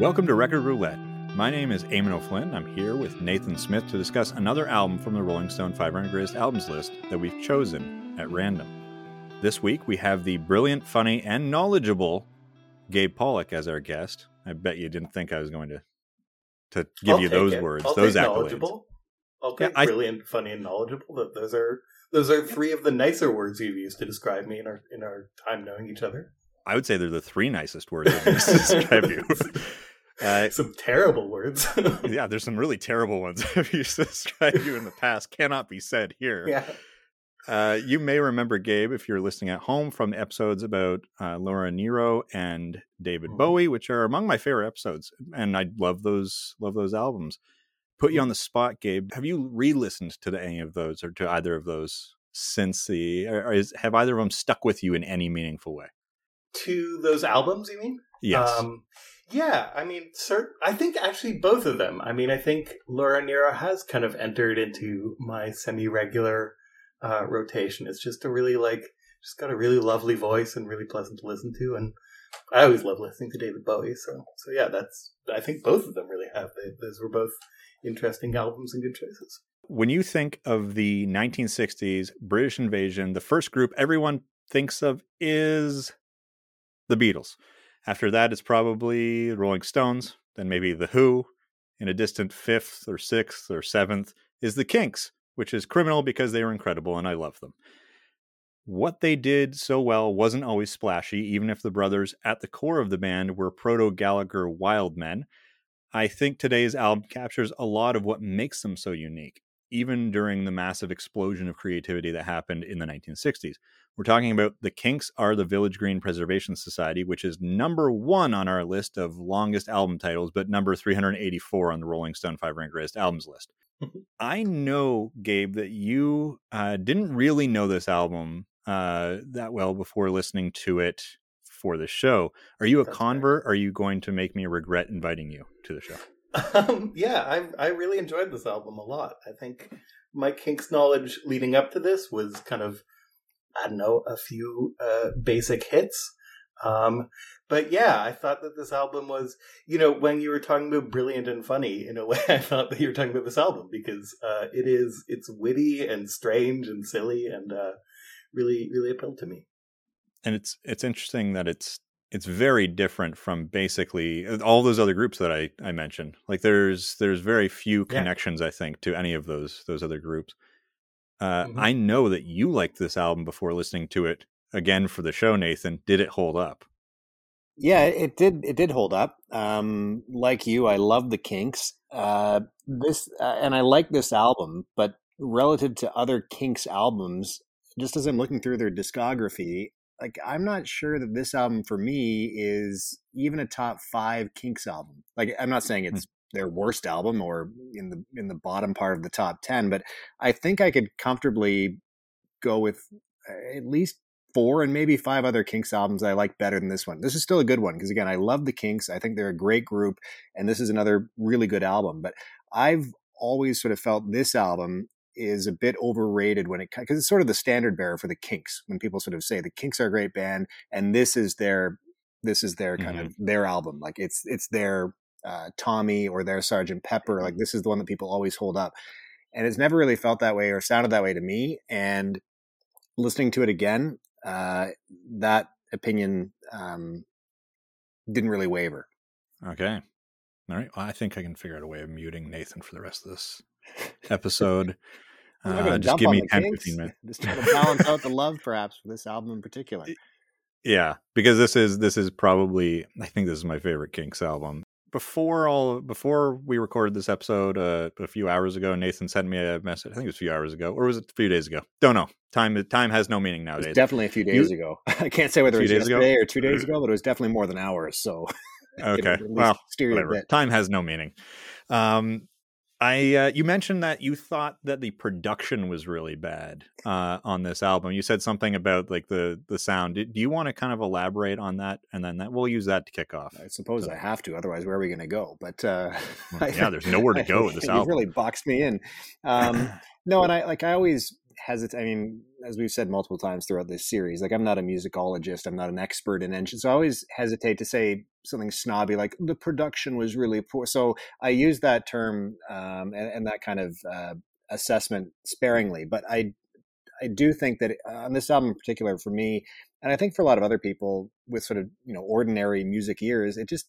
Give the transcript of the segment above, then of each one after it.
Welcome to Record Roulette. My name is Eamon O'Flynn. I'm here with Nathan Smith to discuss another album from the Rolling Stone 500 Greatest Albums list that we've chosen at random. This week we have the brilliant, funny, and knowledgeable Gabe Pollock as our guest. I bet you didn't think I was going to to give I'll you those it. words, I'll those accolades. take Yeah, I- brilliant, funny, and knowledgeable. Th- Those are those are three of the nicer words you've used to describe me in our in our time knowing each other. I would say they're the three nicest words I've used to describe you. Uh, Some terrible words. yeah, there's some really terrible ones I've used to describe you in the past. Cannot be said here. yeah. Uh, you may remember Gabe if you're listening at home from episodes about uh, Laura Nyro and David Mhm. Bowie, which are among my favorite episodes, and I love those love those albums. Put you on the spot, Gabe. Have you re-listened to any of those or to either of those since the? Or is, have either of them stuck with you in any meaningful way? To those albums, you mean? Yes. Um, yeah, I mean, cert- I think actually both of them. I mean, I think Laura Nyro has kind of entered into my semi-regular uh, rotation. It's just a really like, just got a really lovely voice and really pleasant to listen to, and I always love listening to David Bowie. So, so yeah, that's. I think both of them really have. They, those were both interesting albums and good choices. when you think of the 1960s British invasion, the first group everyone thinks of is the Beatles. After that, it's probably Rolling Stones, then maybe The Who. In a distant fifth or sixth or seventh is the Kinks, which is criminal because they were incredible and I love them. What they did so well wasn't always splashy, even if the brothers at the core of the band were proto Gallagher wild men. I think today's album captures a lot of what makes them so unique, even during the massive explosion of creativity that happened in the 1960s. We're talking about the Kinks are the Village Green Preservation Society, which is number one on our list of longest album titles, but number 384 on the Rolling Stone 500 Greatest Albums list. I know, Gabe, that you uh, didn't really know this album uh, that well before listening to it for the show. Are you a That's right. convert? Are you going to make me regret inviting you to the show? Um, yeah, I I really enjoyed this album a lot. I think my Kinks knowledge leading up to this was kind of I don't know a few uh, basic hits. Um, but yeah, I thought that this album was, you know, when you were talking about brilliant and funny, in a way, I thought that you were talking about this album because uh, it is, it's witty and strange and silly and uh, really, really appealed to me. and it's it's interesting that it's it's very different from basically uh, all those other groups that I I mentioned. Like there's there's very few Yeah. connections I think to any of those those other groups. Uh, Mhm. I know that you liked this album before listening to it again for the show. Nathan, did it hold up? Yeah, it did. It did hold up. Um, like you, I love the Kinks. Uh, this uh, and I like this album, but relative to other Kinks albums, just as I'm looking through their discography, like I'm not sure that this album for me is even a top five Kinks album. Like I'm not saying it's their worst album or in the in the bottom part of the top ten, but I think I could comfortably go with uh, at least four and maybe five other Kinks albums I like better than this one. This is still a good one because again, I love the Kinks. I think they're a great group, and this is another really good album. But I've always sort of felt this album is a bit overrated when it because it's sort of the standard bearer for the Kinks. When people sort of say the Kinks are a great band, and this is their this is their kind of their album. Like it's it's their uh, Tommy or their Sergeant Pepper. Like this is the one that people always hold up, and it's never really felt that way or sounded that way to me. And listening to it again, uh, that opinion um, didn't really waver. Okay. All right. Well, I think I can figure out a way of muting Nathan for the rest of this episode. Uh, just give me the 10, Kinks. 15 minutes. Just trying to balance out the love, perhaps, for this album in particular. Yeah, because this is this is probably I think this is my favorite Kinks album. Before all before we recorded this episode uh, a few hours ago, Nathan sent me a message. I think it was a few hours ago, or was it a few days ago? Don't know. Time time has no meaning It was nowadays. definitely a few days ago. I can't say whether it was days ago? yesterday or two days ago, but it was definitely more than hours. So okay, well, you whatever. Time has no meaning. Um, I uh, you mentioned that you thought that the production was really bad uh, on this album. You said something about like the the sound. Do, you want to kind of elaborate on that? And then that we'll use that to kick off. I suppose I have to, otherwise, where are we going to go? But uh, Well, yeah, there's nowhere to go with this You've album. really boxed me in. Um, no, and I like I always hesitate. I mean, as we've said multiple times throughout this series, like I'm not a musicologist, I'm not an expert in engines, so I always hesitate to say something snobby like the production was really poor. So I use that term um, and, and, that kind of uh, assessment sparingly, but I I do think that uh, on this album in particular, for me, and I think for a lot of other people with sort of you know ordinary music ears, it just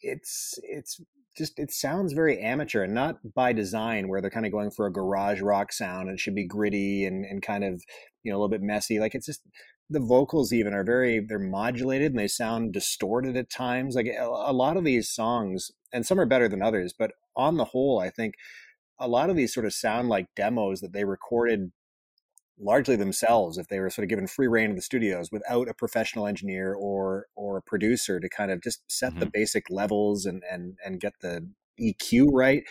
it's it's just it sounds very amateur and not by design where they're kind of going for a garage rock sound and it should be gritty and, and kind of you know a little bit messy. Like it's just the vocals even are very they're modulated and they sound distorted at times. Like a, a lot of these songs and some are better than others but on the whole i think a lot of these sort of sound like demos that they recorded largely themselves if they were sort of given free reign of the studios without a professional engineer or or a producer to kind of just set mm-hmm. the basic levels and and and get the EQ right.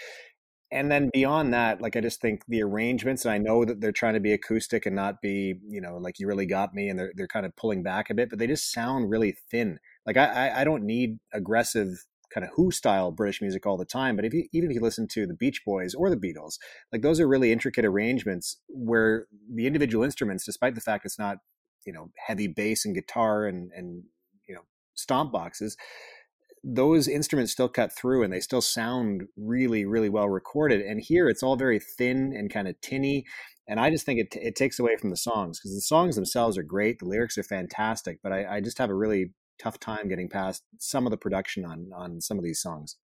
And then beyond that, like I just think the arrangements, and I know that they're trying to be acoustic and not be, you know, like you really got me, and they're they're kind of pulling back a bit, but they just sound really thin. Like I I, I don't need aggressive kind of Who style British music all the time. But if you even if you listen to the Beach Boys or the Beatles, like those are really intricate arrangements where the individual instruments, despite the fact it's not you know heavy bass and guitar and and you know stomp boxes, those instruments still cut through and they still sound really really well recorded. And here it's all very thin and kind of tinny. And I just think it, it takes away from the songs because the songs themselves are great. The lyrics are fantastic, but I, I just have a really tough time getting past some of the production on on some of these songs.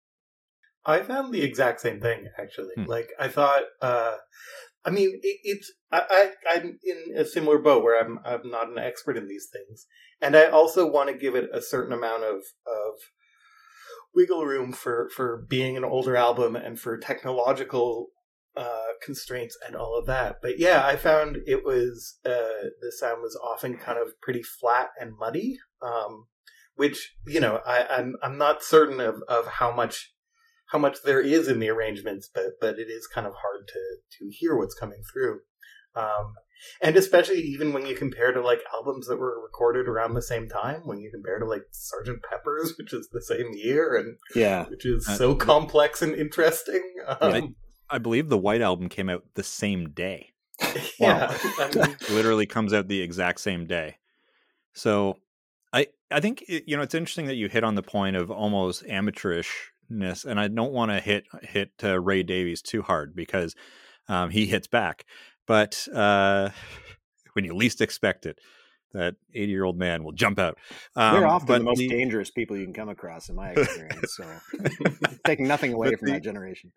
I found the exact same thing actually. Hmm. Like I thought, uh, I mean, it, it's I, I am in a similar boat where I'm I'm not an expert in these things, and I also want to give it a certain amount of of wiggle room for for being an older album and for technological uh, constraints and all of that. But yeah, I found it was uh, the sound was often kind of pretty flat and muddy. Um, which you know I, I'm I'm not certain of, of how much how much there is in the arrangements, but but it is kind of hard to to hear what's coming through. Um, and especially even when you compare to like albums that were recorded around the same time, when you compare to like Sergeant Pepper's, which is the same year, and yeah, which is uh, so complex and interesting. Um, I, I, believe the White Album came out the same day. yeah, I mean, literally comes out the exact same day. So I I think it, you know it's interesting that you hit on the point of almost amateurishness, and I don't want to hit hit uh, Ray Davies too hard because um, he hits back, but uh, when you least expect it, that 80 year old man will jump out. Um, They're often the most the, dangerous people you can come across, in my experience. so, taking nothing away from the, that generation.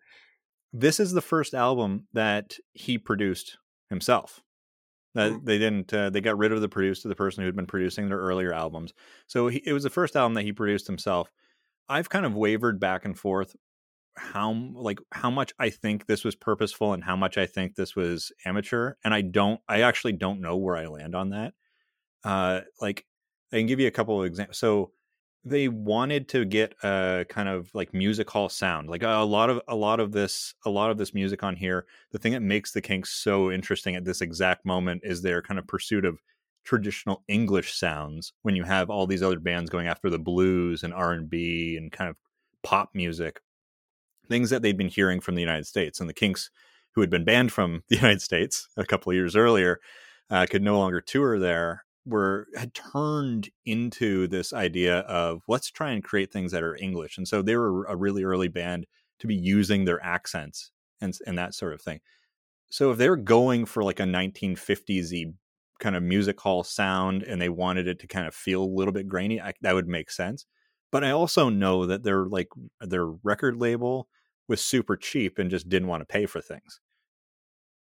This is the first album that he produced himself. Uh, they didn't. Uh, they got rid of the producer, the person who had been producing their earlier albums. So he, it was the first album that he produced himself. I've kind of wavered back and forth how like how much I think this was purposeful and how much I think this was amateur. And I don't. I actually don't know where I land on that. Uh, like I can give you a couple of examples. So they wanted to get a kind of like music hall sound like a lot of a lot of this a lot of this music on here the thing that makes the kinks so interesting at this exact moment is their kind of pursuit of traditional english sounds when you have all these other bands going after the blues and r&b and kind of pop music. Things that they'd been hearing from the united states and the kinks who had been banned from the united states a couple of years earlier uh, could no longer tour there were had turned into this idea of let's try and create things that are English. And so they were a really early band to be using their accents and and that sort of thing. So if they're going for like a 1950s kind of music hall sound and they wanted it to kind of feel a little bit grainy, I, that would make sense. But I also know that their like their record label was super cheap and just didn't want to pay for things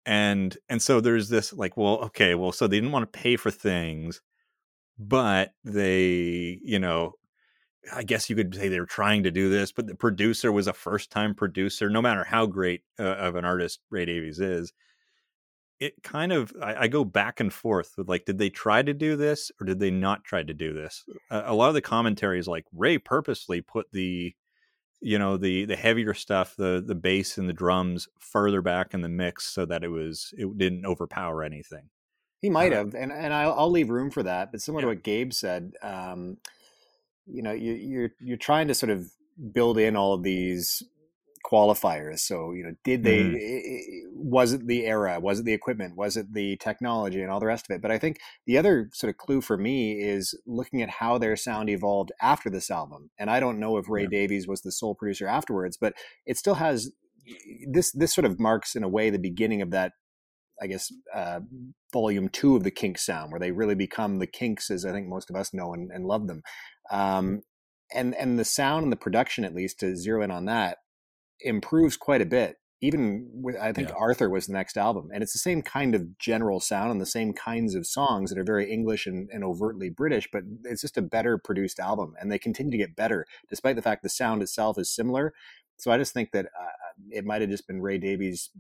and and so there's this like well okay well so they didn't want to pay for things but they you know i guess you could say they were trying to do this but the producer was a first time producer no matter how great uh, of an artist ray davies is it kind of I, I, go back and forth with like did they try to do this or did they not try to do this? A, a lot of the commentary is like ray purposely put the you know the the heavier stuff the the bass and the drums further back in the mix so that it was it didn't overpower anything he might uh, have and and I'll, I'll, leave room for that but similar yeah. to what gabe said um you know you, you're you're trying to sort of build in all of these qualifiers. So, you know, did they, mm. was it the era? Was it the equipment? Was it the technology and all the rest of it? But I think the other sort of clue for me is looking at how their sound evolved after this album. And I don't know if Ray yeah. Davies was the sole producer afterwards, but it still has this, this sort of marks in a way the beginning of that I guess, uh, volume two of the Kinks sound, where they really become the Kinks, as I think most of us know and, and love them. Um, and and the sound and the production, at least to zero in on that, improves quite a bit. Even with, I think yeah. Arthur was the next album, and it's the same kind of general sound and the same kinds of songs that are very English and, and overtly British, but it's just a better produced album, and they continue to get better despite the fact the sound itself is similar. So I just think that uh, it might have just been Ray Davies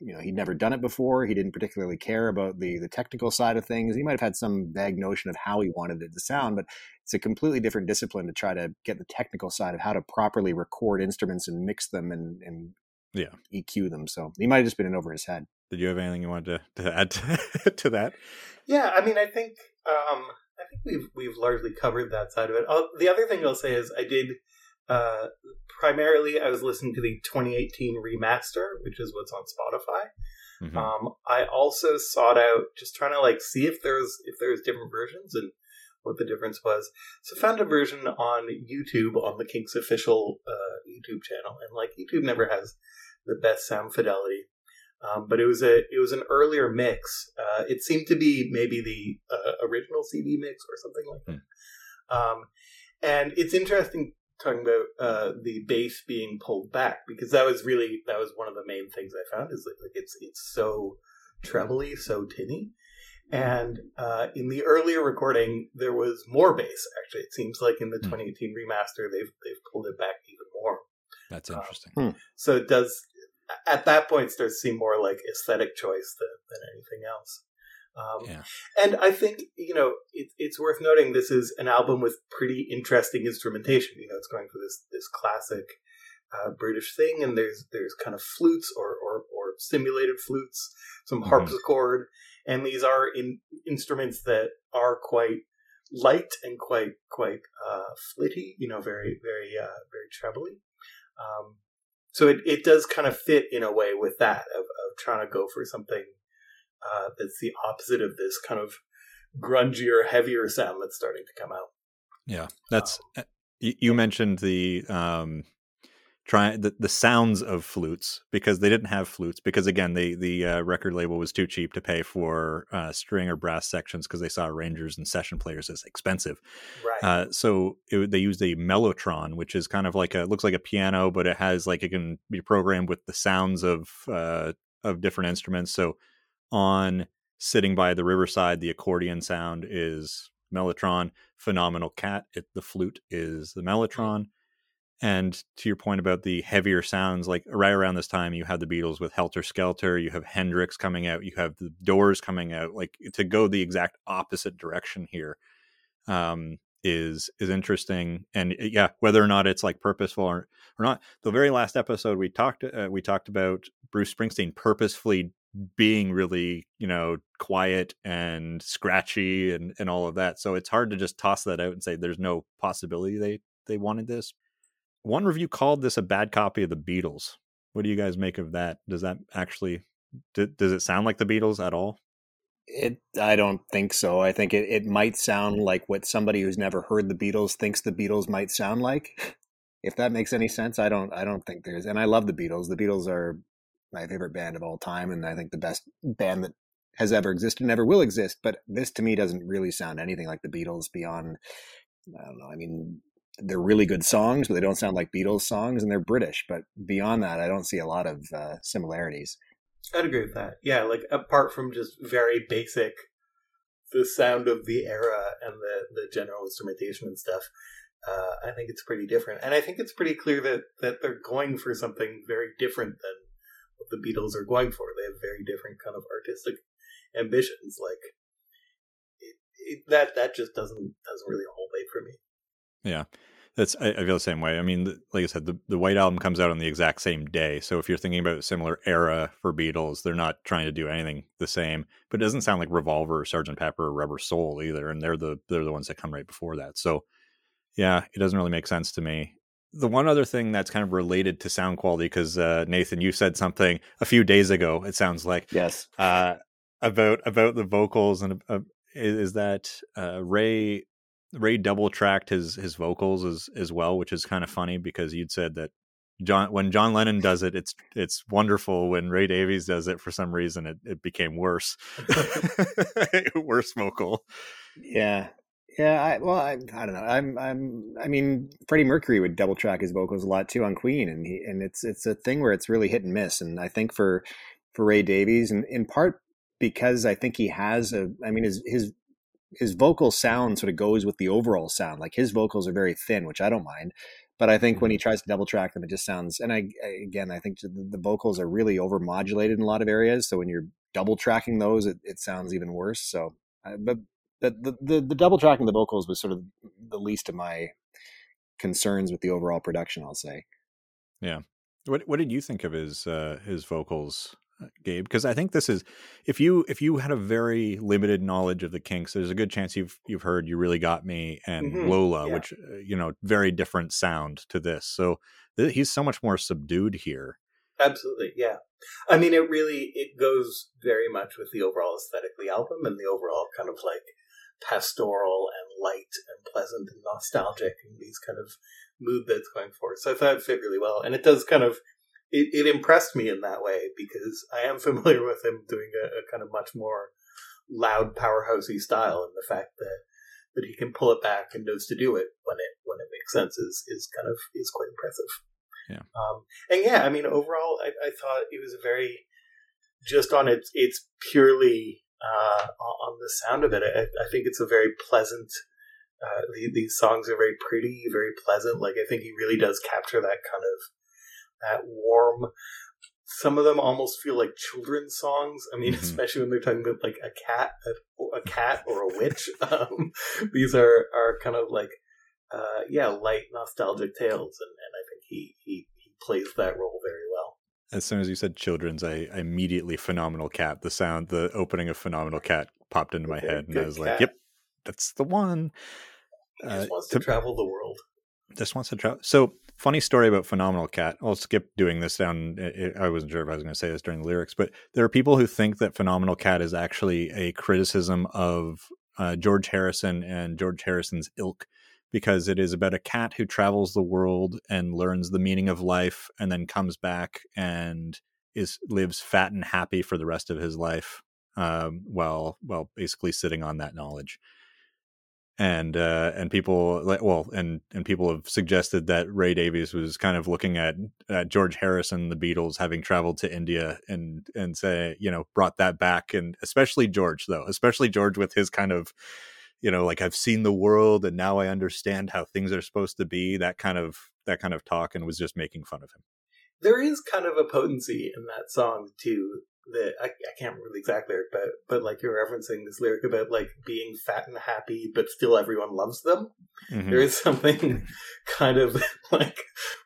you know he'd never done it before he didn't particularly care about the the technical side of things he might have had some vague notion of how he wanted it to sound but it's a completely different discipline to try to get the technical side of how to properly record instruments and mix them and and yeah. Eq them so he might have just been in over his head. Did you have anything you wanted to, to add to, to that? Yeah i mean i think um i think we've we've largely covered that side of it. Uh, the other thing i'll say is i did uh, primarily, I was listening to the 2018 remaster, which is what's on Spotify. Mm-hmm. Um, I also sought out just trying to like see if there's if there's different versions and what the difference was. So found a version on YouTube on the Kinks official uh, YouTube channel, and like YouTube never has the best sound fidelity. Um, but it was a it was an earlier mix. Uh, it seemed to be maybe the uh, original CD mix or something like that. Mm. Um, and it's interesting talking about uh, the bass being pulled back because that was really that was one of the main things I found is like, like it's it's so trebly, so tinny. And uh, in the earlier recording, there was more bass. Actually, it seems like in the mm. 2018 remaster, they've they've pulled it back even more. That's uh, interesting. Uh, so it does. At that point, starts to seem more like aesthetic choice than, than anything else. Um, yeah. And I think you know it, it's worth noting this is an album with pretty interesting instrumentation. You know, it's going for this this classic uh, British thing, and there's there's kind of flutes or or, or simulated flutes, some mm-hmm. harpsichord, and these are in instruments that are quite light and quite quite uh, flitty. You know, very very uh, very trebly. Um, so it, it does kind of fit in a way with that of, of trying to go for something uh, that's the opposite of this kind of grungier, heavier sound that's starting to come out. Yeah, that's um, you mentioned the um, try the, the sounds of flutes because they didn't have flutes because again the the uh, record label was too cheap to pay for uh, string or brass sections because they saw arrangers and session players as expensive. Right. Uh, so it, they used a mellotron, which is kind of like a looks like a piano, but it has like it can be programmed with the sounds of uh, of different instruments. So on sitting by the riverside the accordion sound is mellotron phenomenal cat it, the flute is the mellotron and to your point about the heavier sounds like right around this time you have the beatles with helter skelter you have hendrix coming out you have the doors coming out like to go the exact opposite direction here um, is is interesting and yeah whether or not it's like purposeful or, or not the very last episode we talked uh, we talked about bruce springsteen purposefully being really you know quiet and scratchy and and all of that so it's hard to just toss that out and say there's no possibility they they wanted this. One review called this a bad copy of the beatles. What do you guys make of that? Does that actually does it sound like the beatles at all? It i don't think so. I think it, it might sound like what somebody who's never heard the beatles thinks the beatles might sound like if that makes any sense. I don't i don't think there's and i love the beatles. The beatles are my favorite band of all time, and I think the best band that has ever existed and ever will exist. But this to me doesn't really sound anything like the Beatles beyond, I don't know. I mean, they're really good songs, but they don't sound like Beatles songs, and they're British. But beyond that, I don't see a lot of uh, similarities. I'd agree with that. Yeah, like apart from just very basic, the sound of the era and the the general instrumentation and stuff. Uh, I think it's pretty different, and I think it's pretty clear that that they're going for something very different than what the Beatles are going for. They have very different kind of artistic ambitions. Like it, it, that that just doesn't doesn't really hold weight for me. Yeah. That's I, I feel the same way. I mean, the, like I said, the, the White Album comes out on the exact same day. So if you're thinking about a similar era for Beatles, they're not trying to do anything the same. But it doesn't sound like Revolver or Sergeant Pepper or Rubber Soul either, and they're the they're the ones that come right before that. So yeah, it doesn't really make sense to me. The one other thing that's kind of related to sound quality, because uh, Nathan, you said something a few days ago. It sounds like yes uh, about about the vocals and uh, is, that uh, Ray Ray double tracked his his vocals as as well, which is kind of funny because you'd said that John when John Lennon does it, it's it's wonderful. When Ray Davies does it, for some reason, it, it became worse, worse vocal. Yeah, yeah. I, well, I, I don't know. I'm I'm I mean, Freddie Mercury would double track his vocals a lot too on Queen, and he and it's it's a thing where it's really hit and miss. And I think for for Ray Davies, and in part because I think he has a. I mean, his his his vocal sound sort of goes with the overall sound. Like his vocals are very thin, which I don't mind. But I think when he mm-hmm. tries to double track them, it just sounds. And I again, I think the, the vocals are really over modulated in a lot of areas. So when you're double tracking those, it, it sounds even worse. So, uh, but but the, the the double tracking the vocals was sort of the least of my concerns with the overall production. I'll say. Yeah. What what did you think of his uh, his vocals Gabe, because I think this is if you if you had a very limited knowledge of the Kinks, there's a good chance you've you've heard "You Really Got Me" and mm-hmm. Lola, yeah. which uh, you know very different sound to this. So th- he's so much more subdued here. Absolutely, yeah. I mean, it really it goes very much with the overall aesthetic of the album and the overall kind of like pastoral and light and pleasant and nostalgic and these kind of mood that's going forward. So I thought it fit really well, and it does kind of it, it impressed me in that way because I am familiar with him doing a, a kind of much more loud powerhousey style, and the fact that that he can pull it back and knows to do it when it when it makes sense is is kind of is quite impressive. Yeah. Um, and yeah, I mean, overall, I, I thought it was a very just on its it's purely uh, on the sound of it. I, I think it's a very pleasant. Uh, the, these songs are very pretty, very pleasant. Like I think he really does capture that kind of that warm. Some of them almost feel like children's songs. I mean, mm-hmm. especially when they're talking about like a cat, a, a cat or a witch. Um, these are are kind of like, uh, yeah, light nostalgic tales, and, and I think he, he he plays that role very well. As soon as you said children's, I, I immediately phenomenal cat. The sound, the opening of phenomenal cat popped into my head, and I was cat. like, "Yep, that's the one." He just uh, wants to, to travel the world. Just wants to travel. So funny story about Phenomenal Cat. I'll skip doing this down. I wasn't sure if I was going to say this during the lyrics, but there are people who think that Phenomenal Cat is actually a criticism of uh, George Harrison and George Harrison's ilk because it is about a cat who travels the world and learns the meaning of life and then comes back and is lives fat and happy for the rest of his life um, while while basically sitting on that knowledge. And uh, and people like well and and people have suggested that Ray Davies was kind of looking at, at George Harrison, the Beatles, having traveled to India and and say you know brought that back, and especially George though, especially George with his kind of you know like I've seen the world and now I understand how things are supposed to be that kind of that kind of talk, and was just making fun of him. There is kind of a potency in that song too that I, I can't remember the exact lyric, but but like you're referencing this lyric about like being fat and happy, but still everyone loves them. Mm-hmm. There is something kind of like,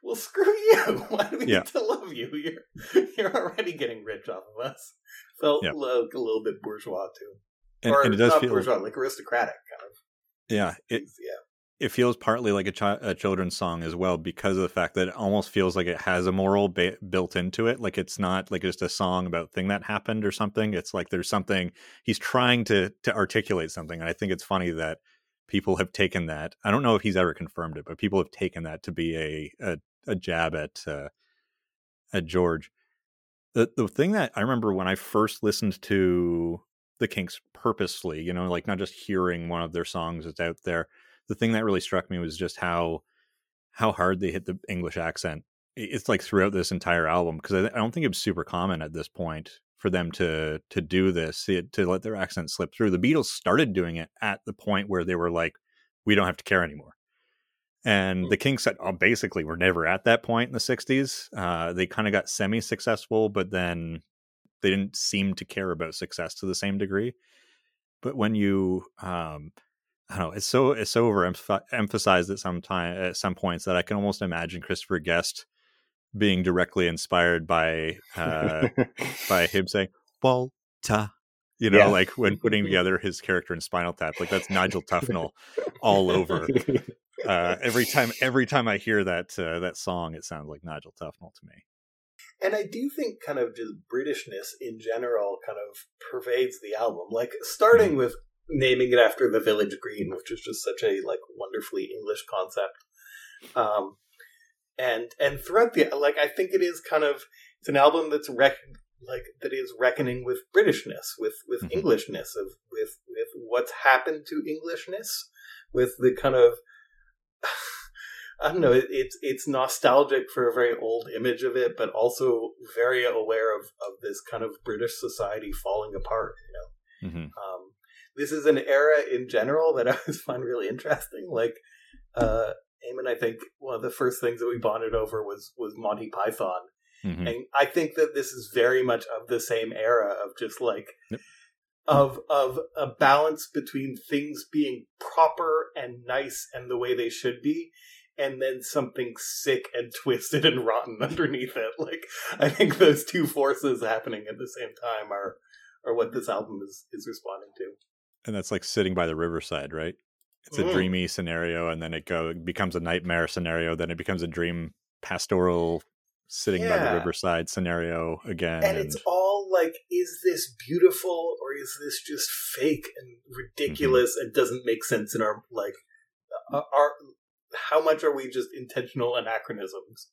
well, screw you. Why do we yeah. need to love you? You're you're already getting rich off of us. Felt yep. like a little bit bourgeois too, and, or and it does feel bourgeois, like aristocratic kind of. Yeah, it, yeah. it feels partly like a, chi- a, children's song as well because of the fact that it almost feels like it has a moral ba- built into it. Like it's not like just a song about thing that happened or something. It's like there's something he's trying to to articulate something. And i think it's funny that people have taken that. I don't know if he's ever confirmed it but people have taken that to be a a, a jab at uh, at george. The the thing that i remember when i first listened to the kinks purposely you know like not just hearing one of their songs that's out there the thing that really struck me was just how how hard they hit the English accent. It's like throughout this entire album because I, don't think it was super common at this point for them to to do this to let their accent slip through. The Beatles started doing it at the point where they were like, we don't have to care anymore. And mm. the Kinks said, oh, basically, we're never at that point in the 60s. Uh, they kind of got semi successful, but then they didn't seem to care about success to the same degree. But when you um, I don't know. It's so it's so overemphasized at some time at some points that I can almost imagine Christopher Guest being directly inspired by uh, by him saying Walter, You know, yeah. like when putting together his character in Spinal Tap, like that's Nigel Tufnel all over. Uh, every time, every time I hear that uh, that song, it sounds like Nigel Tufnel to me. And I do think kind of just Britishness in general kind of pervades the album. Like starting mm-hmm. with naming it after the Village Green, which is just such a like wonderfully English concept. Um, and and throughout the like, I think it is kind of it's an album that's rec- like that is reckoning with Britishness, with with mm-hmm. Englishness of with with what's happened to Englishness, with the kind of I don't know. It, it's it's nostalgic for a very old image of it, but also very aware of of this kind of British society falling apart. You know, mm-hmm. um, this is an era in general that I always find really interesting. Like, uh, Eamon, I think one of the first things that we bonded over was was Monty Python, mm-hmm. and I think that this is very much of the same era of just like. Yep of of a balance between things being proper and nice and the way they should be and then something sick and twisted and rotten underneath it. Like I think those two forces happening at the same time are are what this album is is responding to. And that's like sitting by the riverside, right? It's a mm. dreamy scenario, and then it go it becomes a nightmare scenario. Then it becomes a dream pastoral sitting yeah. by the riverside scenario again. And, and, it's all like, is this beautiful or is this just fake and mm-hmm. ridiculous mm-hmm. and doesn't make sense in our like our how much are we just intentional anachronisms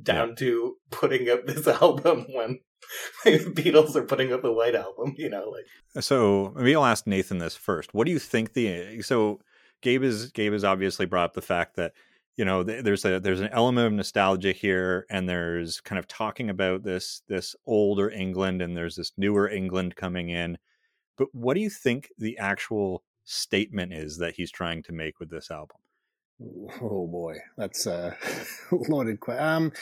down yeah. to putting up this album when the Beatles are putting up the White Album, you know, like. So maybe I'll ask Nathan this first. What do you think the so Gabe is Gabe has obviously brought up the fact that you know there's a there's an element of nostalgia here, and there's kind of talking about this this older England, and there's this newer England coming in. But what do you think the actual statement is that he's trying to make with this album? Oh boy, that's a loaded question. Um,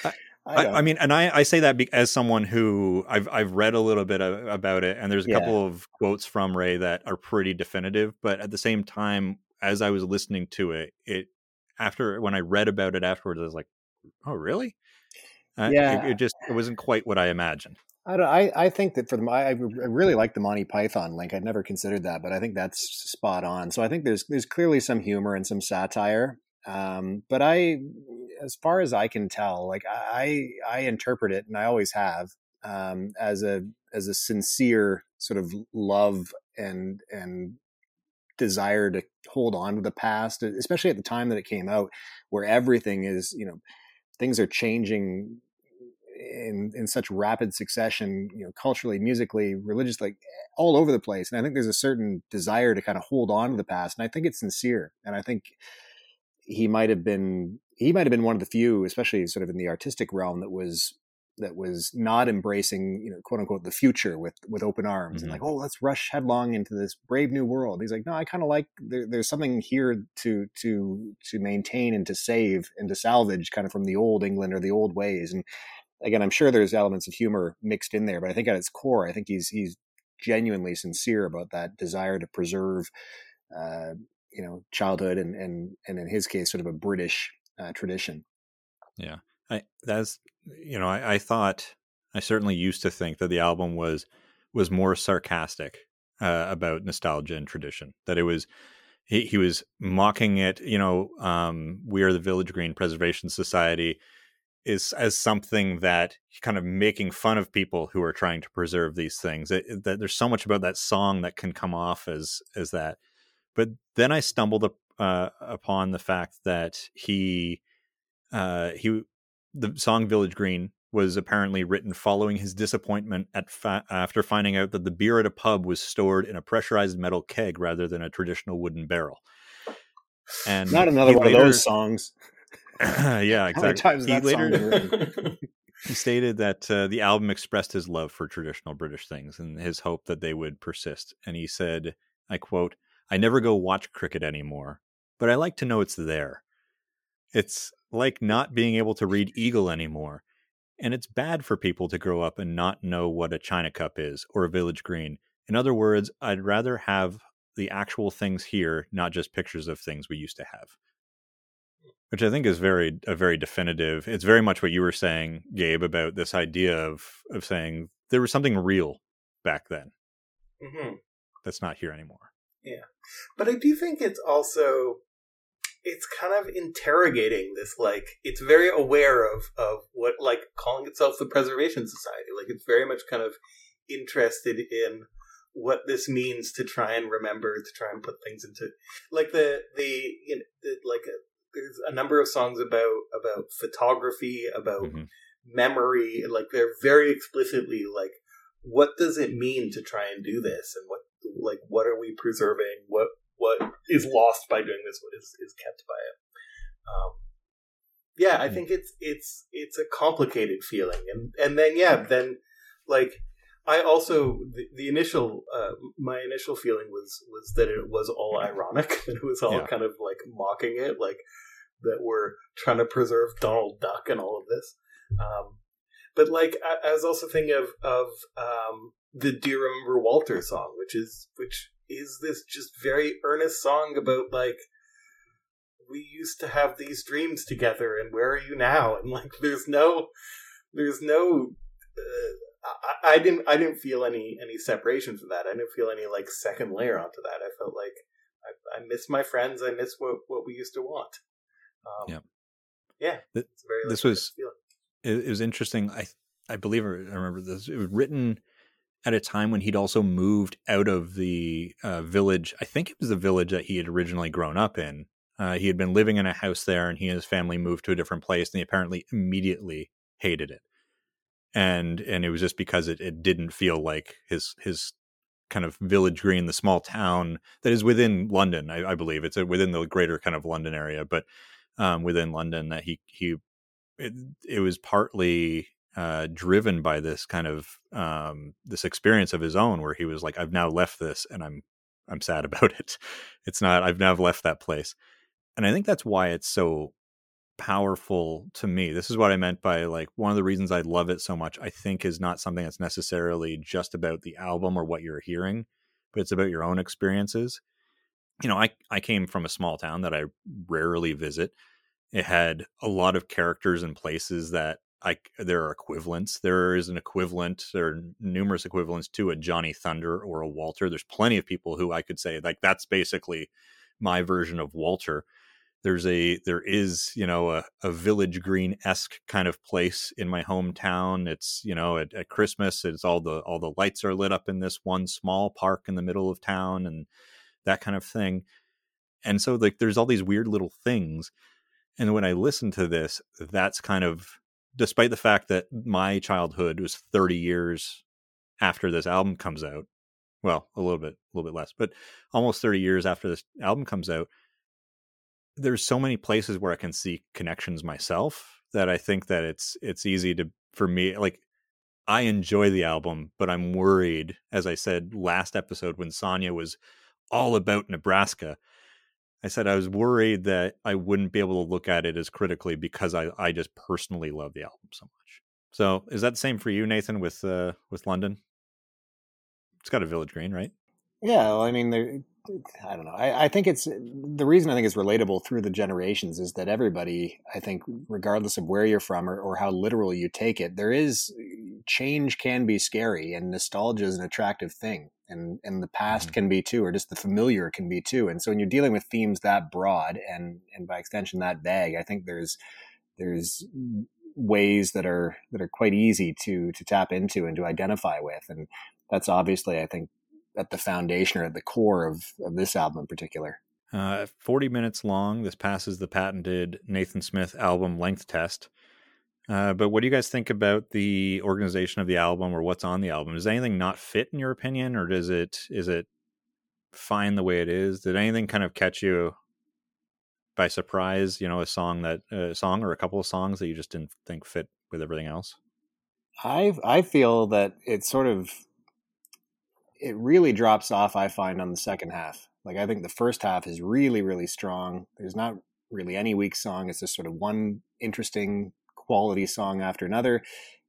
I, I, mean, and I, I say that as someone who I've I've read a little bit of, about it, and there's a yeah. couple of quotes from Ray that are pretty definitive. But at the same time, as I was listening to it, it after when I read about it afterwards, I was like, "Oh, really?" Uh, yeah, it, it, just it wasn't quite what I imagined. I don't. I, I think that for the I, I really like the Monty Python link. I'd never considered that, but I think that's spot on. So I think there's there's clearly some humor and some satire um, but I, as far as I can tell, like I, I interpret it, and I always have, um, as a as a sincere sort of love and and desire to hold on to the past, especially at the time that it came out, where everything is, you know, things are changing in in such rapid succession, you know, culturally, musically, religiously, all over the place. And I think there's a certain desire to kind of hold on to the past, and I think it's sincere. And I think he might have been he might have been one of the few, especially sort of in the artistic realm, that was that was not embracing, you know, quote unquote, the future with with open arms mm-hmm. and like, oh, let's rush headlong into this brave new world. He's like, no, I kind of like there, there's something here to to to maintain and to save and to salvage, kind of from the old England or the old ways. And again, I'm sure there's elements of humor mixed in there, but I think at its core, I think he's he's genuinely sincere about that desire to preserve uh, you know childhood and and and in his case sort of a British uh, tradition. Yeah, I that's you know I, I thought I certainly used to think that the album was was more sarcastic uh, about nostalgia and tradition. That it was he, he was mocking it. You know, um, we are the Village Green Preservation Society is as something that kind of making fun of people who are trying to preserve these things. It, that there's so much about that song that can come off as as that. But then I stumbled up, uh, upon the fact that he uh, he the song Village Green was apparently written following his disappointment at fa- after finding out that the beer at a pub was stored in a pressurized metal keg rather than a traditional wooden barrel. And not another one later, of those songs. yeah, exactly. he later he stated that uh, the album expressed his love for traditional British things and his hope that they would persist. And he said, "I quote." I never go watch cricket anymore, but I like to know it's there. It's like not being able to read Eagle anymore. And it's bad for people to grow up and not know what a China Cup is or a Village Green. In other words, I'd rather have the actual things here, not just pictures of things we used to have. Which I think is very a very definitive. It's very much what you were saying, Gabe, about this idea of of saying there was something real back then Mm-hmm. That's not here anymore. Yeah, but I do think it's also it's kind of interrogating this like it's very aware of of what like calling itself the preservation society like it's very much kind of interested in what this means to try and remember to try and put things into like the the, you know, the like a, there's a number of songs about about photography about mm-hmm. memory like they're very explicitly like what does it mean to try and do this and what like what are we preserving what what is lost by doing this what is is kept by it um yeah i mm-hmm. think it's it's it's a complicated feeling and and then yeah then like I also the, the initial uh, my initial feeling was was that it was all ironic that it was all yeah. kind of like mocking it like that we're trying to preserve Donald Duck and all of this. Um, but like I, I, was also thinking of of um, the "Do You Remember Walter" song, which is which is this just very earnest song about like we used to have these dreams together, and where are you now? And like there's no there's no uh, I, I, didn't I didn't feel any any separation from that. I didn't feel any like second layer onto that. I felt like I, I miss my friends. I miss what what we used to want. Um, yeah, yeah. The, this was it, it, was interesting. I I believe I remember this. It was written at a time when he'd also moved out of the uh, village. I think it was the village that he had originally grown up in. Uh, he had been living in a house there, and he and his family moved to a different place, and he apparently immediately hated it and and it was just because it, it didn't feel like his his kind of village green the small town that is within london i, I believe it's within the greater kind of london area but um, within london that he he it, it was partly uh, driven by this kind of um, this experience of his own where he was like i've now left this and i'm i'm sad about it it's not i've now left that place and i think that's why it's so powerful to me. This is what I meant by like one of the reasons I love it so much, I think is not something that's necessarily just about the album or what you're hearing, but it's about your own experiences. You know, I I came from a small town that I rarely visit. It had a lot of characters and places that I there are equivalents. There is an equivalent, there are numerous equivalents to a Johnny Thunder or a Walter. There's plenty of people who I could say like that's basically my version of Walter there's a there is you know a, a village green esque kind of place in my hometown it's you know at, at, christmas it's all the all the lights are lit up in this one small park in the middle of town and that kind of thing and so like there's all these weird little things and when i listen to this that's kind of despite the fact that my childhood was 30 years after this album comes out well a little bit a little bit less but almost 30 years after this album comes out there's so many places where I can see connections myself that I think that it's it's easy to for me like I enjoy the album, but I'm worried, as I said last episode when Sonia was all about Nebraska. I said I was worried that I wouldn't be able to look at it as critically because I, I just personally love the album so much. So is that the same for you, Nathan, with uh, with London? It's got a village green, right? Yeah, well, I mean, I don't know. I, I, think it's the reason I think it's relatable through the generations is that everybody, I think, regardless of where you're from or, or how literal you take it, there is change can be scary and nostalgia is an attractive thing. And, and the past mm-hmm. can be too, or just the familiar can be too. And so when you're dealing with themes that broad and, and by extension that vague, I think there's, there's ways that are, that are quite easy to, to tap into and to identify with. And that's obviously, I think, at the foundation or at the core of, of this album in particular. Uh, 40 minutes long. This passes the patented Nathan Smith album length test. Uh, but what do you guys think about the organization of the album or what's on the album? Does anything not fit in your opinion, or does it is it fine the way it is? Did anything kind of catch you by surprise? You know, a song that a song or a couple of songs that you just didn't think fit with everything else. I I feel that it's sort of it really drops off. I find on the second half. Like I think the first half is really really strong. There's not really any weak song. It's just sort of one interesting quality song after another,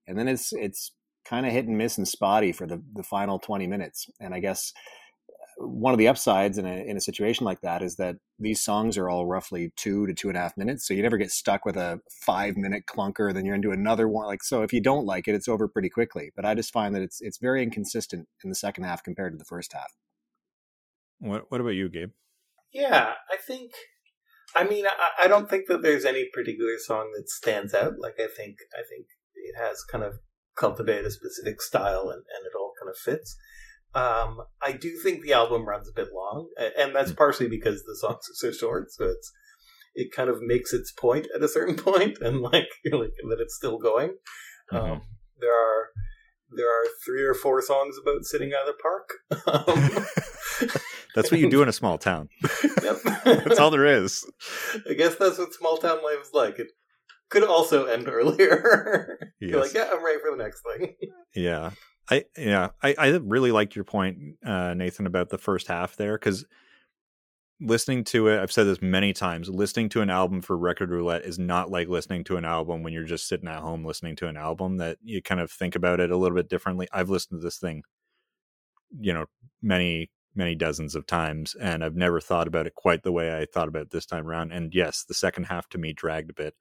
and then it's it's kind of hit and miss and spotty for the the final 20 minutes. And I guess uh, one of the upsides in a in a situation like that is that these songs are all roughly two to two and a half minutes, so you never get stuck with a five minute clunker. Then you're into another one. Like so, if you don't like it, it's over pretty quickly. But I just find that it's it's very inconsistent in the second half compared to the first half. What What about you, Gabe? Yeah, I think. I mean, I, I don't think that there's any particular song that stands out. Like, I think, I think it has kind of cultivated a specific style, and, and it all kind of fits. Um, I do think the album runs a bit long, and that's hmm. partially because the songs are so short. So it's it kind of makes its point at a certain point, and like like that it's still going. Mm-hmm. Um, there are there are three or four songs about sitting at the park. Um, that's what you do in a small town. Yep. that's all there is. I guess that's what small town life is like. It could also end earlier. Yes. You're like, yeah, I'm ready for the next thing. Yeah. I yeah, I, I really liked your point, uh, Nathan, about the first half there because listening to it, I've said this many times. Listening to an album for Record Roulette is not like listening to an album when you're just sitting at home listening to an album. That you kind of think about it a little bit differently. I've listened to this thing, you know, many many dozens of times, and I've never thought about it quite the way I thought about it this time around. And yes, the second half to me dragged a bit.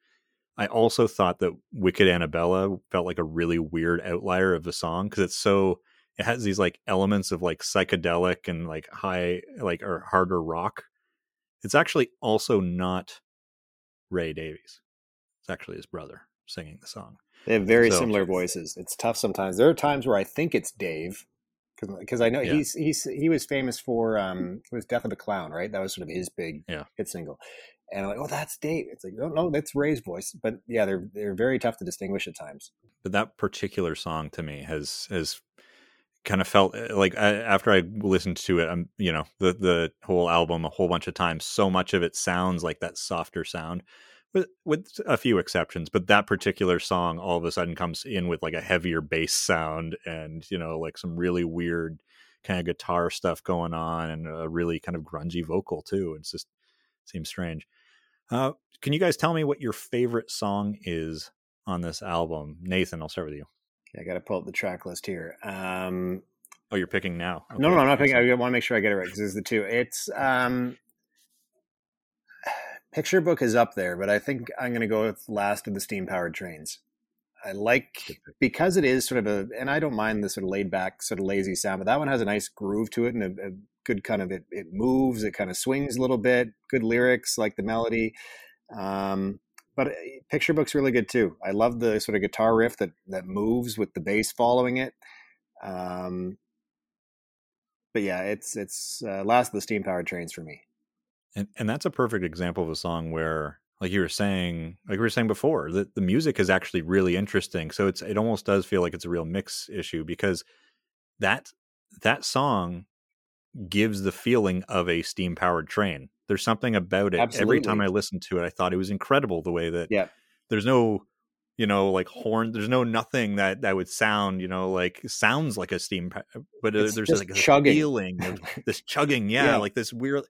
I also thought that Wicked Annabella felt like a really weird outlier of the song because it's so it has these like elements of like psychedelic and like high like or harder rock. It's actually also not Ray Davies. It's actually his brother singing the song. They have very so, similar voices. It's tough sometimes. There are times where I think it's Dave because I know yeah. he's he's he was famous for um it was Death of a Clown, right? That was sort of his big yeah. hit single and I'm like, oh, that's Dave. It's like, no, no, that's Ray's voice. But yeah, they're they're very tough to distinguish at times. But that particular song to me has has kind of felt eh, like I, after I listened to it, I'm you know the the whole album a whole bunch of times. So much of it sounds like that softer sound, with with a few exceptions. But that particular song all of a sudden comes in with like a heavier bass sound and you know like some really weird kind of guitar stuff going on and a really kind of grungy vocal too. It's just seems strange. Uh, can you guys tell me what your favorite song is on this album? Nathan, I'll start with you. I got to pull up the track list here. Um, oh, you're picking now. Okay. No, no, I'm not picking. I want to make sure I get it right because it's the two. It's um, Picture Book is up there, but I think I'm going to go with Last of the Steam Powered Trains. I like because it is sort of a, and I don't mind the sort of laid back, sort of lazy sound, but that one has a nice groove to it and a, a good kind of it, it moves, it kind of swings a little bit, good lyrics, like the melody. Um, but uh, picture book's really good too. I love the sort of guitar riff that that moves with the bass following it. Um, but yeah, it's it's uh, last of the steam powered trains for me. And and that's a perfect example of a song where, like you were saying, like we were saying before, that the music is actually really interesting. So it's it almost does feel like it's a real mix issue because that that song gives the feeling of a steam powered train. There's something about it. Absolutely. Every time I listened to it, I thought it was incredible the way that yeah. there's no, you know, like horn. There's no nothing that that would sound, you know, like sounds like a steam, but uh, it's there's like a chugging. feeling of this chugging. Yeah, yeah, like this weird,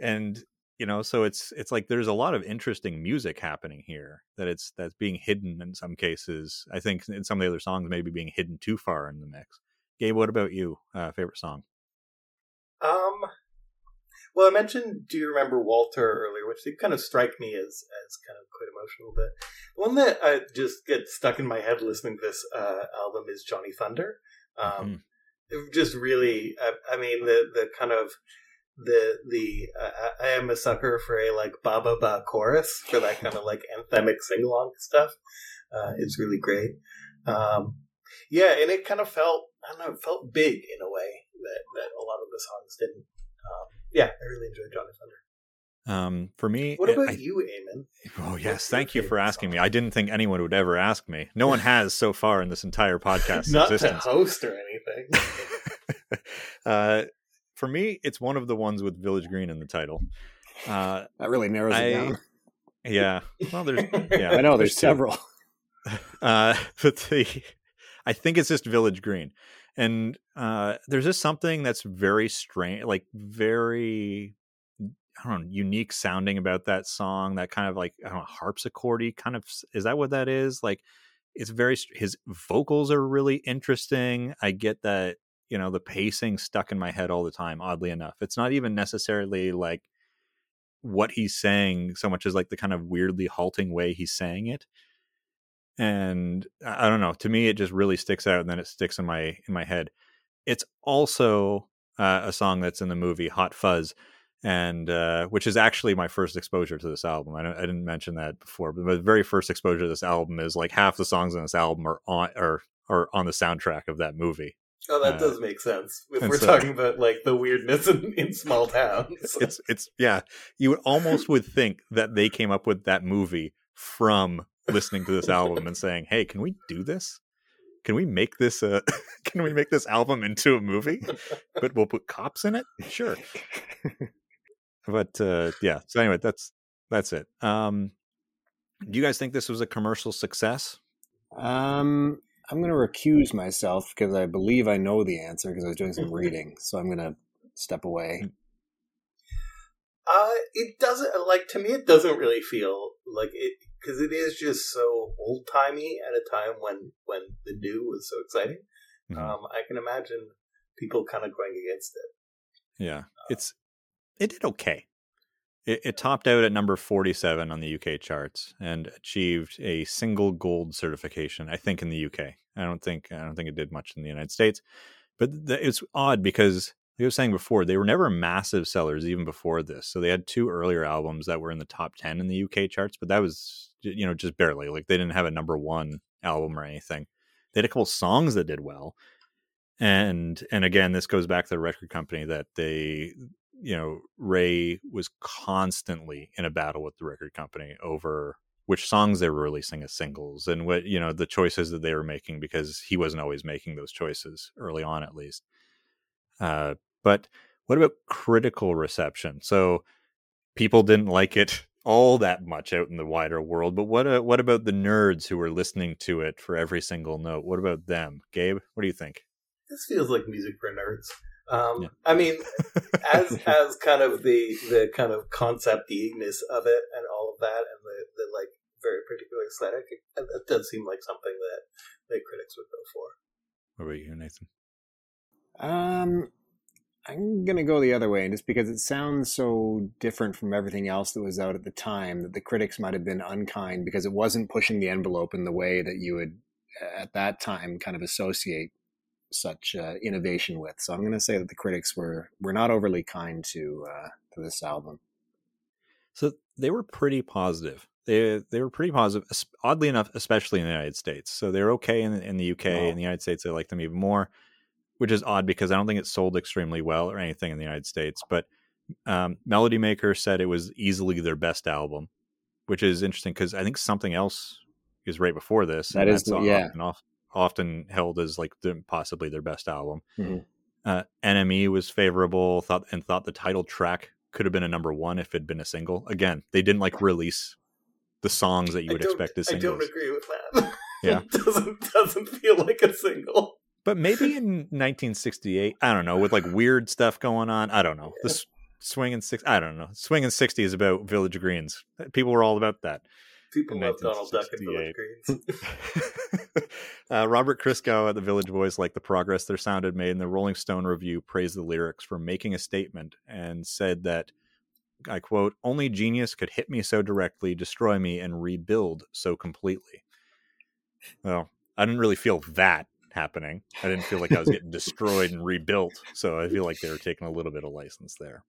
and you know, so it's it's like there's a lot of interesting music happening here that it's that's being hidden in some cases. I think in some of the other songs maybe being hidden too far in the mix. Gabe, what about you? Uh, favorite song? Um, well, I mentioned "Do You Remember Walter" earlier, which did kind of strike me as as kind of quite emotional. But one that I just get stuck in my head listening to this uh, album is "Johnny Thunder." Um, mm-hmm. Just really, I, I, mean, the the kind of the the uh, I am a sucker for a like ba ba ba chorus for that kind of like anthemic sing along stuff. Uh, it's really great. Um, yeah, and it kind of felt I don't know, it felt big in a way that, that a lot of the songs didn't. Um, yeah, I really enjoyed Johnny Thunder. Um, for me, what about I, you, Eamon? Oh yes, thank you for asking song? me. I didn't think anyone would ever ask me. No one has so far in this entire podcast. Not existence. to host or anything. uh, for me, it's one of the ones with Village Green in the title. Uh, that really narrows I, it down. Yeah. Well, there's yeah. I know there's, there's several. Uh, but the, I think it's just Village Green and uh, there's just something that's very strange, like very I don't know, unique sounding about that song. That kind of like I don't know, harpsichordy kind of is that what that is? Like it's very his vocals are really interesting. I get that you know the pacing stuck in my head all the time oddly enough it's not even necessarily like what he's saying so much as like the kind of weirdly halting way he's saying it and i don't know to me it just really sticks out and then it sticks in my in my head it's also uh, a song that's in the movie hot fuzz and uh, which is actually my first exposure to this album. I, I, didn't mention that before, but my very first exposure to this album is like half the songs on this album are on are are on the soundtrack of that movie. Oh, that uh, does make sense. If we're so, talking about like the weirdness in, in small towns, it's it's yeah. You would almost would think that they came up with that movie from listening to this album and saying, "Hey, can we do this? Can we make this a can we make this album into a movie? But we'll put cops in it? Sure." but uh, yeah. So anyway, that's that's it. Um, do you guys think this was a commercial success? Um, I'm going to recuse myself because I believe I know the answer because I was doing some reading. So I'm going to step away. Mm. Uh, it doesn't like to me. It doesn't really feel like it because it is just so old timey at a time when when the new was so exciting. Mm-hmm. Um, I can imagine people kind of going against it. Yeah, uh, it's it did okay. It, it, topped out at number 47 on the UK charts and achieved a single gold certification. I think in the UK. I don't think I don't think it did much in the United States. But it's odd because like I was saying before, they were never massive sellers even before this. So they had two earlier albums that were in the top 10 in the UK charts, but that was you know just barely. Like they didn't have a number 1 album or anything. They had a couple songs that did well. And and again, this goes back to the record company that they you know, Ray was constantly in a battle with the record company over which songs they were releasing as singles and what, you know, the choices that they were making because he wasn't always making those choices early on, at least. Uh, but what about critical reception? So people didn't like it all that much out in the wider world, but what uh, what about the nerds who were listening to it for every single note? What about them, Gabe? What do you think? This feels like music for nerds. Um, yeah. I mean, as as kind of the the kind of conceptiness of it and all of that, and the, the like very particular aesthetic, it, it does seem like something that the critics would go for. What about you, Nathan? Um, I'm gonna go the other way, and just because it sounds so different from everything else that was out at the time, that the critics might have been unkind because it wasn't pushing the envelope in the way that you would at that time kind of associate such uh, innovation with. So I'm going to say that the critics were were not overly kind to uh, to this album. So they were pretty positive. They they were pretty positive. Oddly enough, especially in the United States. So they're okay in, in the UK. Oh. In the United States, they like them even more, which is odd because I don't think it sold extremely well or anything in the United States. But um, Melody Maker said it was easily their best album, which is interesting because I think something else is right before this. That is, yeah. Off, often held as like the, possibly their best album. Mm-hmm. Uh, NME was favorable, thought and thought the title track could have been a number one if it'd been a single. Again, they didn't like release the songs that you would expect as singles. I don't agree with that. Yeah, it doesn't doesn't feel like a single. But maybe in 1968, I don't know, with like weird stuff going on. I don't know. Yeah. The swinging six, I don't know. Swinging 60 is about Village Greens. People were all about that. People love Donald Duck and Village Greens. uh, Robert Christgau at the Village Voice liked the progress their sound had made, and the Rolling Stone review praised the lyrics for making a statement and said that, I quote, only genius could hit me so directly, destroy me, and rebuild so completely. Well, I didn't really feel that happening. I didn't feel like I was getting destroyed and rebuilt. So I feel like they were taking a little bit of license there.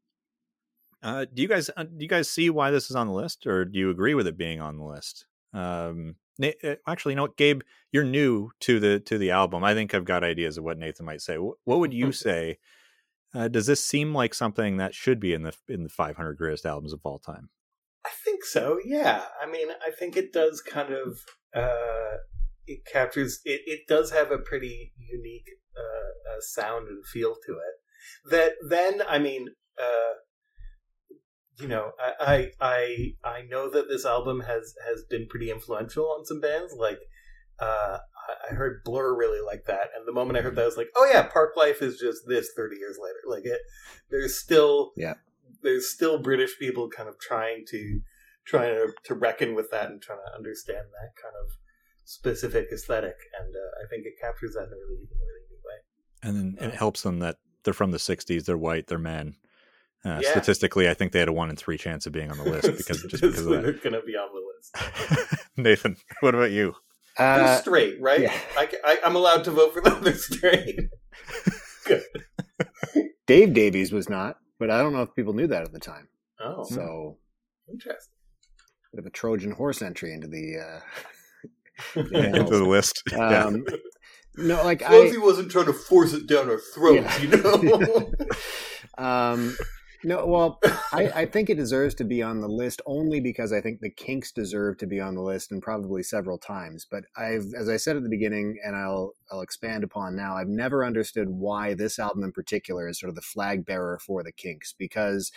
Uh, do you guys uh, do you guys see why this is on the list, or do you agree with it being on the list? Um, uh, actually, you know what, Gabe, you're new to the to the album. I think I've got ideas of what Nathan might say. What, what would you say? Uh, does this seem like something that should be in the in the 500 greatest albums of all time? I think so. Yeah. I mean, I think it does kind of uh, it captures it. It does have a pretty unique uh, uh, sound and feel to it. That then, I mean, uh, you know, I, I I know that this album has has been pretty influential on some bands. Like, uh, I heard Blur really like that, and the moment I heard that, I was like, oh yeah, Parklife is just this thirty years later. Like it, there's still yeah, there's still British people kind of trying to trying to, to reckon with that and trying to understand that kind of specific aesthetic, and uh, I think it captures that in a really, really good way. And then it helps them that they're from the '60s. They're white. They're men. Uh, yeah. Statistically, I think they had a one in three chance of being on the list because just because of that. They're going to be on the list. Nathan, what about you? Uh, they're straight, right? Yeah. I, am allowed to vote for them. They're straight. Good. Dave Davies was not, but I don't know if people knew that at the time. Oh, so interesting. Bit of a Trojan horse entry into the uh, into the list. Um, yeah. No, like I, he wasn't trying to force it down our throats, yeah. you know. um, no, well, I, I, think it deserves to be on the list only because I think the Kinks deserve to be on the list and probably several times. But I've, as I said at the beginning, and I'll I'll expand upon now, I've never understood why this album in particular is sort of the flag bearer for the Kinks because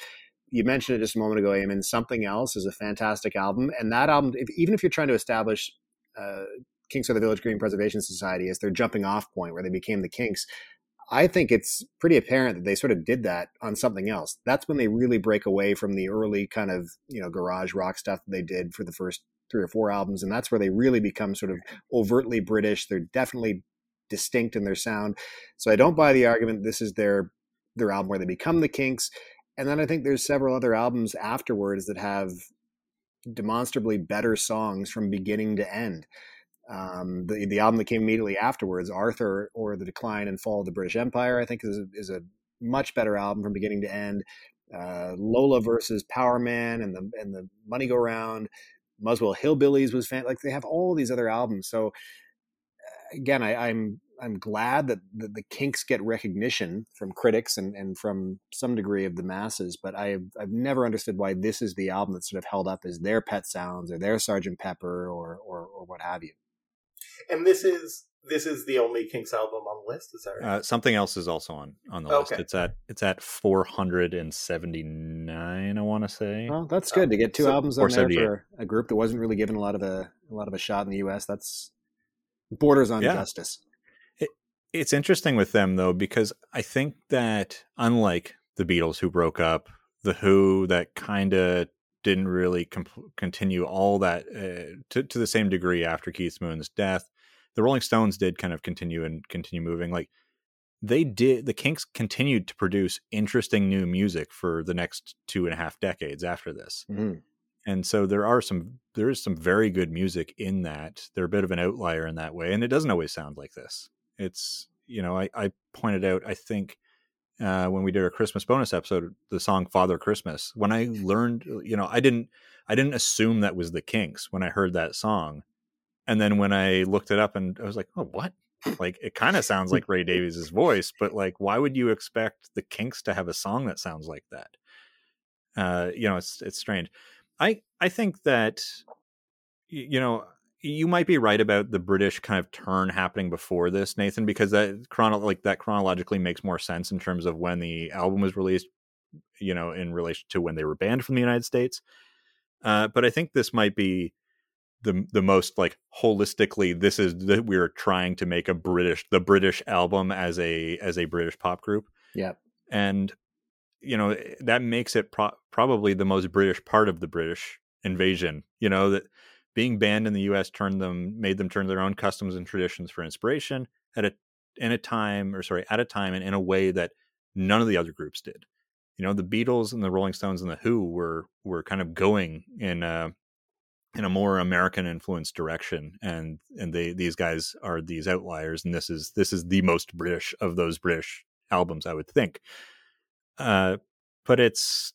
you mentioned it just a moment ago, Eamon. Something else is a fantastic album, and that album, if, even if you're trying to establish uh, Kinks of the Village Green Preservation Society as their jumping off point where they became the Kinks, I think it's pretty apparent that they sort of did that on something else. That's when they really break away from the early kind of, you know, garage rock stuff that they did for the first three or four albums. And that's where they really become sort of overtly British. They're definitely distinct in their sound. So I don't buy the argument this is their their album where they become the Kinks. And then I think there's several other albums afterwards that have demonstrably better songs from beginning to end. Um, the the album that came immediately afterwards, Arthur or the Decline and Fall of the British Empire, I think is a, is a much better album from beginning to end. Uh, Lola versus Powerman and the and the Money Go Round, Muswell Hillbillies was fan like they have all these other albums. So uh, again, I, I'm I'm glad that the, the, Kinks get recognition from critics and, and from some degree of the masses, but I've I've never understood why this is the album that's sort of held up as their Pet Sounds or their Sergeant Pepper or or, or what have you. And this is this is the only Kinks album on the list. Is that right? Uh, something else is also on on the okay. list. It's at it's at four hundred and seventy nine. I want to say. Well, that's good to get two so, albums on there for a group that wasn't really given a lot of a, a lot of a shot in the U.S. That's borders on yeah. justice. It, it's interesting with them though because I think that unlike the Beatles who broke up, the Who that kind of didn't really comp- continue all that uh, to, to the same degree after Keith Moon's death. The Rolling Stones did kind of continue and continue moving. Like they did, the Kinks continued to produce interesting new music for the next two and a half decades after this. Mm-hmm. And so there are some, there is some very good music in that. They're a bit of an outlier in that way, and it doesn't always sound like this. It's you know, I, I pointed out, I think uh, when we did our Christmas bonus episode, the song "Father Christmas." When I learned, you know, I didn't, I didn't assume that was the Kinks when I heard that song, and then when I looked it up, and I was like, "Oh, what?" Like it kind of sounds like Ray Davies' voice, but like, why would you expect the Kinks to have a song that sounds like that? Uh, you know, it's it's strange. I I think that you know you might be right about the British kind of turn happening before this, Nathan, because that chrono like that chronologically makes more sense in terms of when the album was released, you know, in relation to when they were banned from the United States. Uh, but I think this might be the the most like holistically this is that we're trying to make a British the British album as a as a British pop group. Yeah. And you know that makes it pro- probably the most British part of the British invasion. You know that being banned in the U.S. turned them made them turn their own customs and traditions for inspiration at a in a time or sorry at a time and in a way that none of the other groups did. You know, the Beatles and the Rolling Stones and the Who were were kind of going in a in a more American influenced direction, and and they these guys are these outliers, and this is this is the most British of those British albums, I would think. Uh, but it's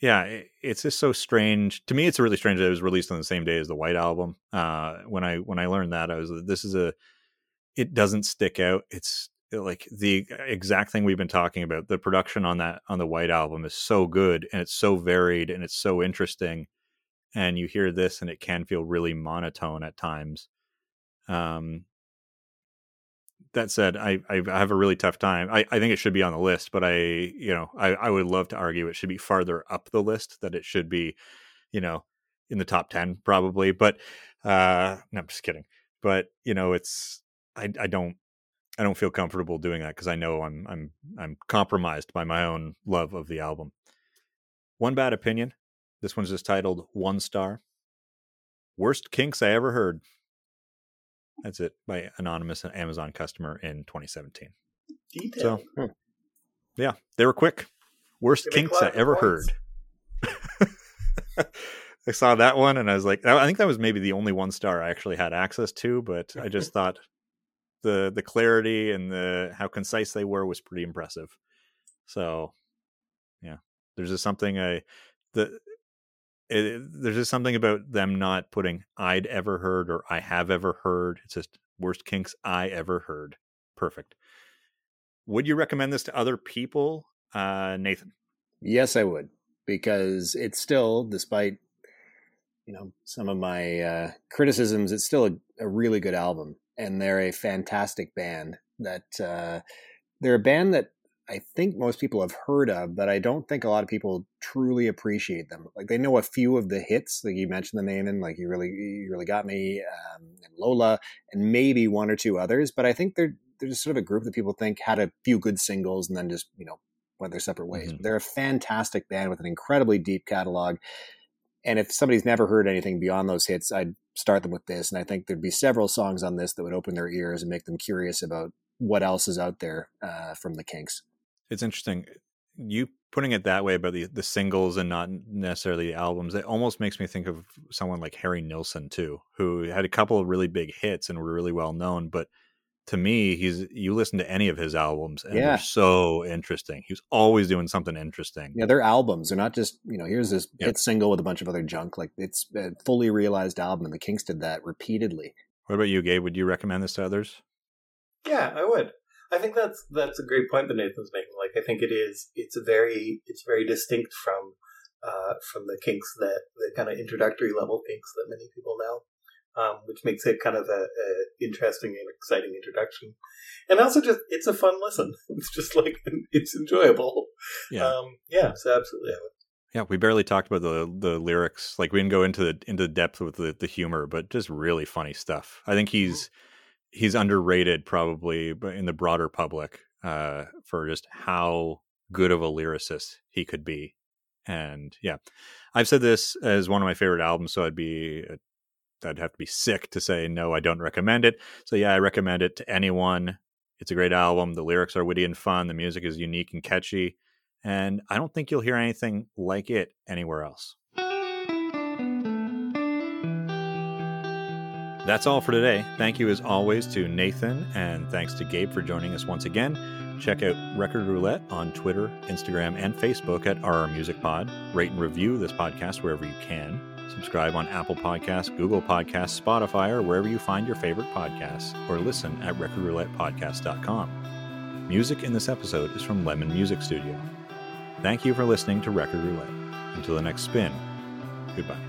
yeah, it's just so strange to me. It's really strange that it was released on the same day as the White Album. Uh, when I when I learned that, I was this is a it doesn't stick out. It's like the exact thing we've been talking about. The production on that on the White Album is so good and it's so varied and it's so interesting. And you hear this and it can feel really monotone at times. Um, that said, I, I have a really tough time. I, I think it should be on the list, but I you know I, I would love to argue it should be farther up the list. That it should be, you know, in the top ten probably. But uh, no, I'm just kidding. But you know, it's I I don't I don't feel comfortable doing that because I know I'm I'm I'm compromised by my own love of the album. One bad opinion. This one's just titled One Star. Worst kinks I ever heard. That's it by anonymous Amazon customer in 2017. Detail. So, yeah, they were quick. Worst They kinks I ever points. heard. I saw that one and I was like, I think that was maybe the only one star I actually had access to, but I just thought the the clarity and the how concise they were was pretty impressive. So, yeah, there's just something I the it, there's just something about them not putting I'd ever heard or I have ever heard. It's just worst kinks I ever heard. Perfect. Would you recommend this to other people, uh, Nathan? Yes, I would, because it's still, despite you know some of my uh, criticisms, it's still a, a really good album, and they're a fantastic band. That uh, they're a band that I think most people have heard of, but I don't think a lot of people truly appreciate them. Like they know a few of the hits, like you mentioned the name, and like you really, you really got me, um, and Lola, and maybe one or two others. But I think they're they're just sort of a group that people think had a few good singles and then just you know went their separate ways. Mhm. But they're a fantastic band with an incredibly deep catalog. And if somebody's never heard anything beyond those hits, I'd start them with this. And I think there'd be several songs on this that would open their ears and make them curious about what else is out there uh, from the Kinks. It's interesting. You putting it that way about the the singles and not necessarily the albums, it almost makes me think of someone like Harry Nilsson too, who had a couple of really big hits and were really well known. But to me, he's you listen to any of his albums and Yeah. they're so interesting. He was always doing something interesting. Yeah, they're albums. They're not just, you know, here's this Yep. hit single with a bunch of other junk. Like it's a fully realized album. And the Kinks did that repeatedly. What about you, Gabe? Would you recommend this to others? Yeah, I would. I think that's that's a great point that Nathan's making. I think it is. It's very it's very distinct from uh, from the Kinks that the kind of introductory level Kinks that many people know, um, which makes it kind of a, a interesting and exciting introduction. And also, just it's a fun listen. It's just like it's enjoyable. Yeah. Um, yeah. So absolutely, Yeah, we barely talked about the the lyrics. Like we didn't go into the into the depth with the, the humor, but just really funny stuff. I think he's he's underrated probably but in the broader public uh, for just how good of a lyricist he could be. And yeah, I've said this as one of my favorite albums, so I'd be I'd have to be sick to say no, I don't recommend it. So yeah, I recommend it to anyone. It's a great album. The lyrics are witty and fun. The music is unique and catchy. And I don't think you'll hear anything like it anywhere else. That's all for today. Thank you as always to Nathan, and thanks to Gabe for joining us once again. Check out Record Roulette on Twitter, Instagram, and Facebook at RR Music Pod. Rate and review this podcast wherever you can. Subscribe on Apple Podcasts, Google Podcasts, Spotify, or wherever you find your favorite podcasts, or listen at recordroulettepodcast.com. Music in this episode is from Lemon Music Studio. Thank you for listening to Record Roulette. Until the next spin, goodbye.